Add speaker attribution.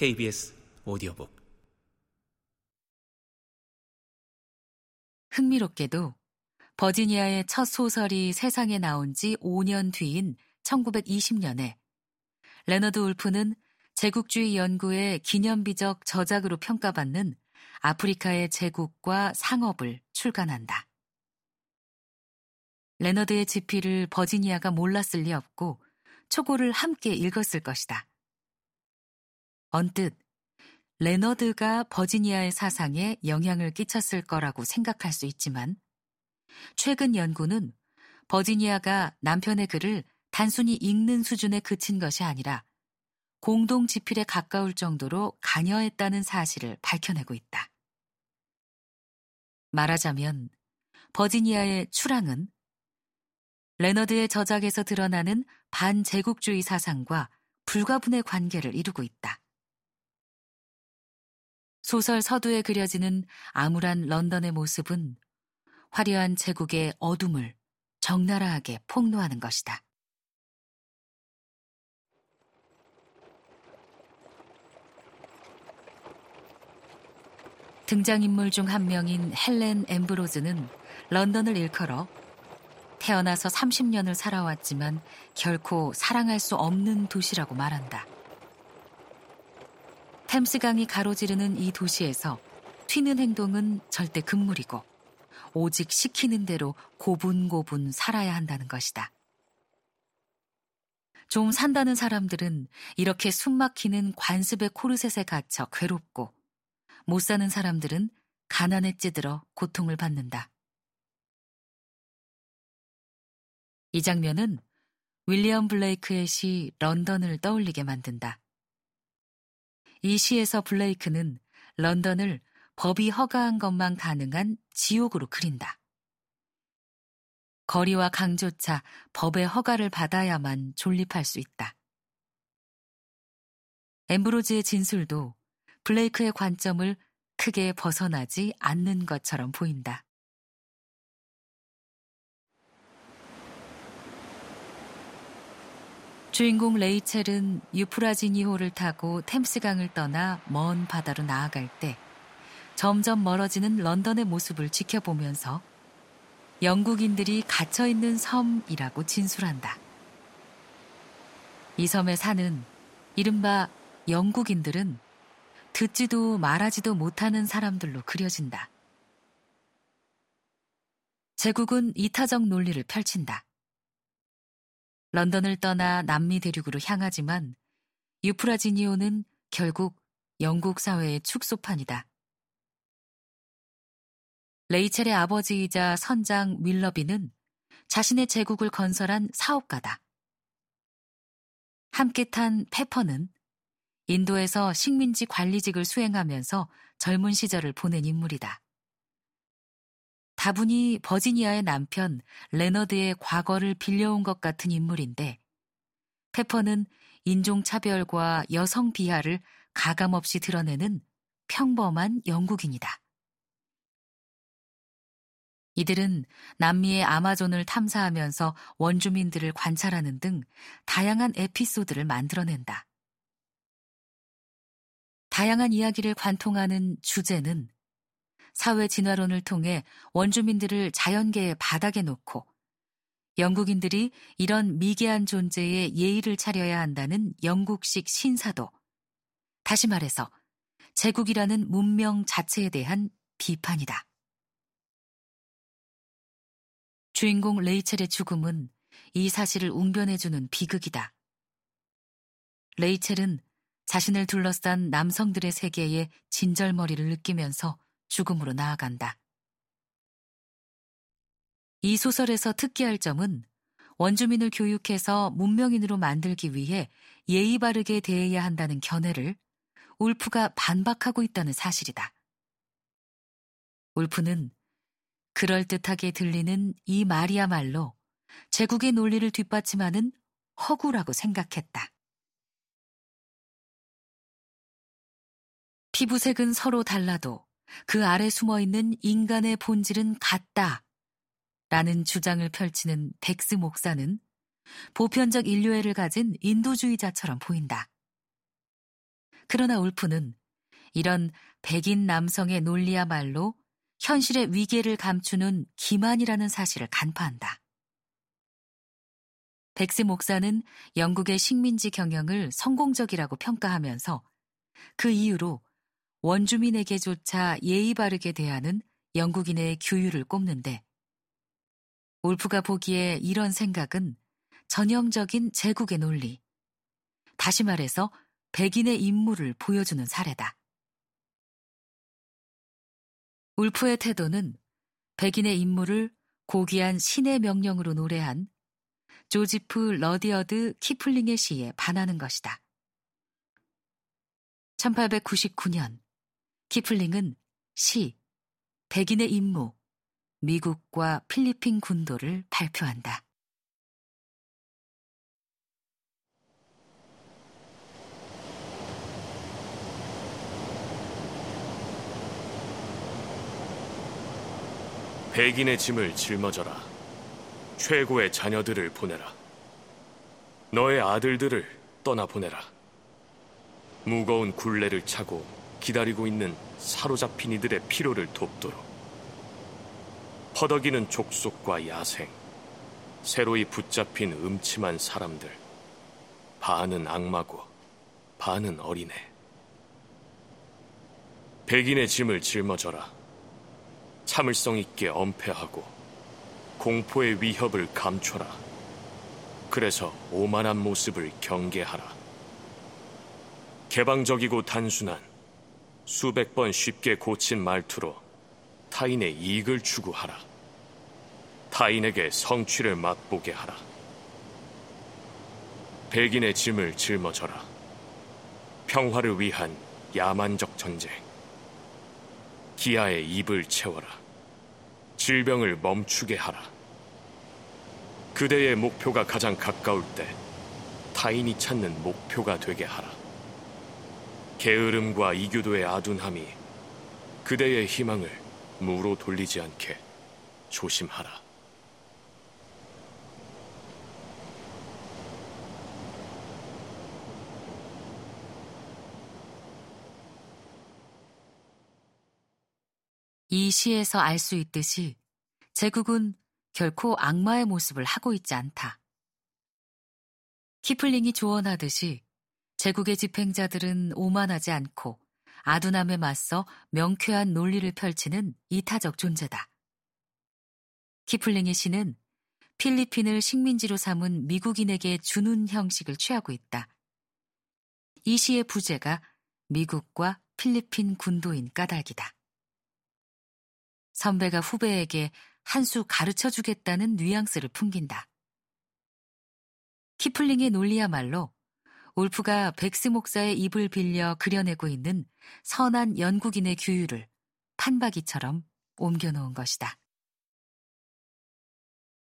Speaker 1: KBS 오디오북
Speaker 2: 흥미롭게도 버지니아의 첫 소설이 세상에 나온 지 5년 뒤인 1920년에 레너드 울프는 제국주의 연구의 기념비적 저작으로 평가받는 아프리카의 제국과 상업을 출간한다. 레너드의 집필을 버지니아가 몰랐을 리 없고 초고를 함께 읽었을 것이다. 언뜻 레너드가 버지니아의 사상에 영향을 끼쳤을 거라고 생각할 수 있지만 최근 연구는 버지니아가 남편의 글을 단순히 읽는 수준에 그친 것이 아니라 공동 지필에 가까울 정도로 관여했다는 사실을 밝혀내고 있다. 말하자면 버지니아의 출항은 레너드의 저작에서 드러나는 반제국주의 사상과 불가분의 관계를 이루고 있다. 소설 서두에 그려지는 암울한 런던의 모습은 화려한 제국의 어둠을 적나라하게 폭로하는 것이다. 등장인물 중 한 명인 헬렌 엠브로즈는 런던을 일컬어 태어나서 30년을 살아왔지만 결코 사랑할 수 없는 도시라고 말한다. 템스강이 가로지르는 이 도시에서 튀는 행동은 절대 금물이고 오직 시키는 대로 고분고분 살아야 한다는 것이다. 좀 산다는 사람들은 이렇게 숨막히는 관습의 코르셋에 갇혀 괴롭고 못 사는 사람들은 가난에 찌들어 고통을 받는다. 이 장면은 윌리엄 블레이크의 시 런던을 떠올리게 만든다. 이 시에서 블레이크는 런던을 법이 허가한 것만 가능한 지옥으로 그린다. 거리와 강조차 법의 허가를 받아야만 존립할 수 있다. 엠브로즈의 진술도 블레이크의 관점을 크게 벗어나지 않는 것처럼 보인다. 주인공 레이첼은 유프라지니호를 타고 템스강을 떠나 먼 바다로 나아갈 때 점점 멀어지는 런던의 모습을 지켜보면서 영국인들이 갇혀 있는 섬이라고 진술한다. 이 섬에 사는 이른바 영국인들은 듣지도 말하지도 못하는 사람들로 그려진다. 제국은 이타적 논리를 펼친다. 런던을 떠나 남미 대륙으로 향하지만 유프라지니오는 결국 영국 사회의 축소판이다. 레이첼의 아버지이자 선장 윌러비는 자신의 제국을 건설한 사업가다. 함께 탄 페퍼는 인도에서 식민지 관리직을 수행하면서 젊은 시절을 보낸 인물이다. 다분히 버지니아의 남편 레너드의 과거를 빌려온 것 같은 인물인데 페퍼는 인종차별과 여성 비하를 가감없이 드러내는 평범한 영국인이다. 이들은 남미의 아마존을 탐사하면서 원주민들을 관찰하는 등 다양한 에피소드를 만들어낸다. 다양한 이야기를 관통하는 주제는 사회 진화론을 통해 원주민들을 자연계의 바닥에 놓고 영국인들이 이런 미개한 존재에 예의를 차려야 한다는 영국식 신사도 다시 말해서 제국이라는 문명 자체에 대한 비판이다. 주인공 레이첼의 죽음은 이 사실을 웅변해주는 비극이다. 레이첼은 자신을 둘러싼 남성들의 세계에 진절머리를 느끼면서 죽음으로 나아간다. 이 소설에서 특기할 점은 원주민을 교육해서 문명인으로 만들기 위해 예의 바르게 대해야 한다는 견해를 울프가 반박하고 있다는 사실이다. 울프는 그럴듯하게 들리는 이 말이야말로 제국의 논리를 뒷받침하는 허구라고 생각했다. 피부색은 서로 달라도 그 아래 숨어 있는 인간의 본질은 같다. 라는 주장을 펼치는 덱스 목사는 보편적 인류애를 가진 인도주의자처럼 보인다. 그러나 울프는 이런 백인 남성의 논리야말로 현실의 위계를 감추는 기만이라는 사실을 간파한다. 백스 목사는 영국의 식민지 경영을 성공적이라고 평가하면서 그 이유로 원주민에게조차 예의 바르게 대하는 영국인의 규율을 꼽는데 울프가 보기에 이런 생각은 전형적인 제국의 논리, 다시 말해서 백인의 임무를 보여주는 사례다. 울프의 태도는 백인의 임무를 고귀한 신의 명령으로 노래한 조지프 러디어드 키플링의 시에 반하는 것이다. 1899년 키플링은 시 백인의 임무 미국과 필리핀 군도를 발표한다.
Speaker 1: 백인의 짐을 짊어져라. 최고의 자녀들을 보내라. 너의 아들들을 떠나 보내라. 무거운 굴레를 차고 기다리고 있는 사로잡힌 이들의 피로를 돕도록. 퍼덕이는 족속과 야생, 새로이 붙잡힌 음침한 사람들, 반은 악마고, 반은 어린애. 백인의 짐을 짊어져라. 참을성 있게 엄폐하고 공포의 위협을 감춰라. 그래서 오만한 모습을 경계하라. 개방적이고 단순한 수백 번 쉽게 고친 말투로 타인의 이익을 추구하라. 타인에게 성취를 맛보게 하라. 백인의 짐을 짊어져라. 평화를 위한 야만적 전쟁. 기아의 입을 채워라. 질병을 멈추게 하라. 그대의 목표가 가장 가까울 때 타인이 찾는 목표가 되게 하라. 게으름과 이교도의 아둔함이 그대의 희망을 무로 돌리지 않게 조심하라.
Speaker 2: 이 시에서 알 수 있듯이 제국은 결코 악마의 모습을 하고 있지 않다. 키플링이 조언하듯이 제국의 집행자들은 오만하지 않고 아둔함에 맞서 명쾌한 논리를 펼치는 이타적 존재다. 키플링의 시는 필리핀을 식민지로 삼은 미국인에게 주는 형식을 취하고 있다. 이 시의 부제가 미국과 필리핀 군도인 까닭이다. 선배가 후배에게 한 수 가르쳐 주겠다는 뉘앙스를 풍긴다. 키플링의 논리야말로 울프가 백스 목사의 입을 빌려 그려내고 있는 선한 영국인의 규율을 판박이처럼 옮겨놓은 것이다.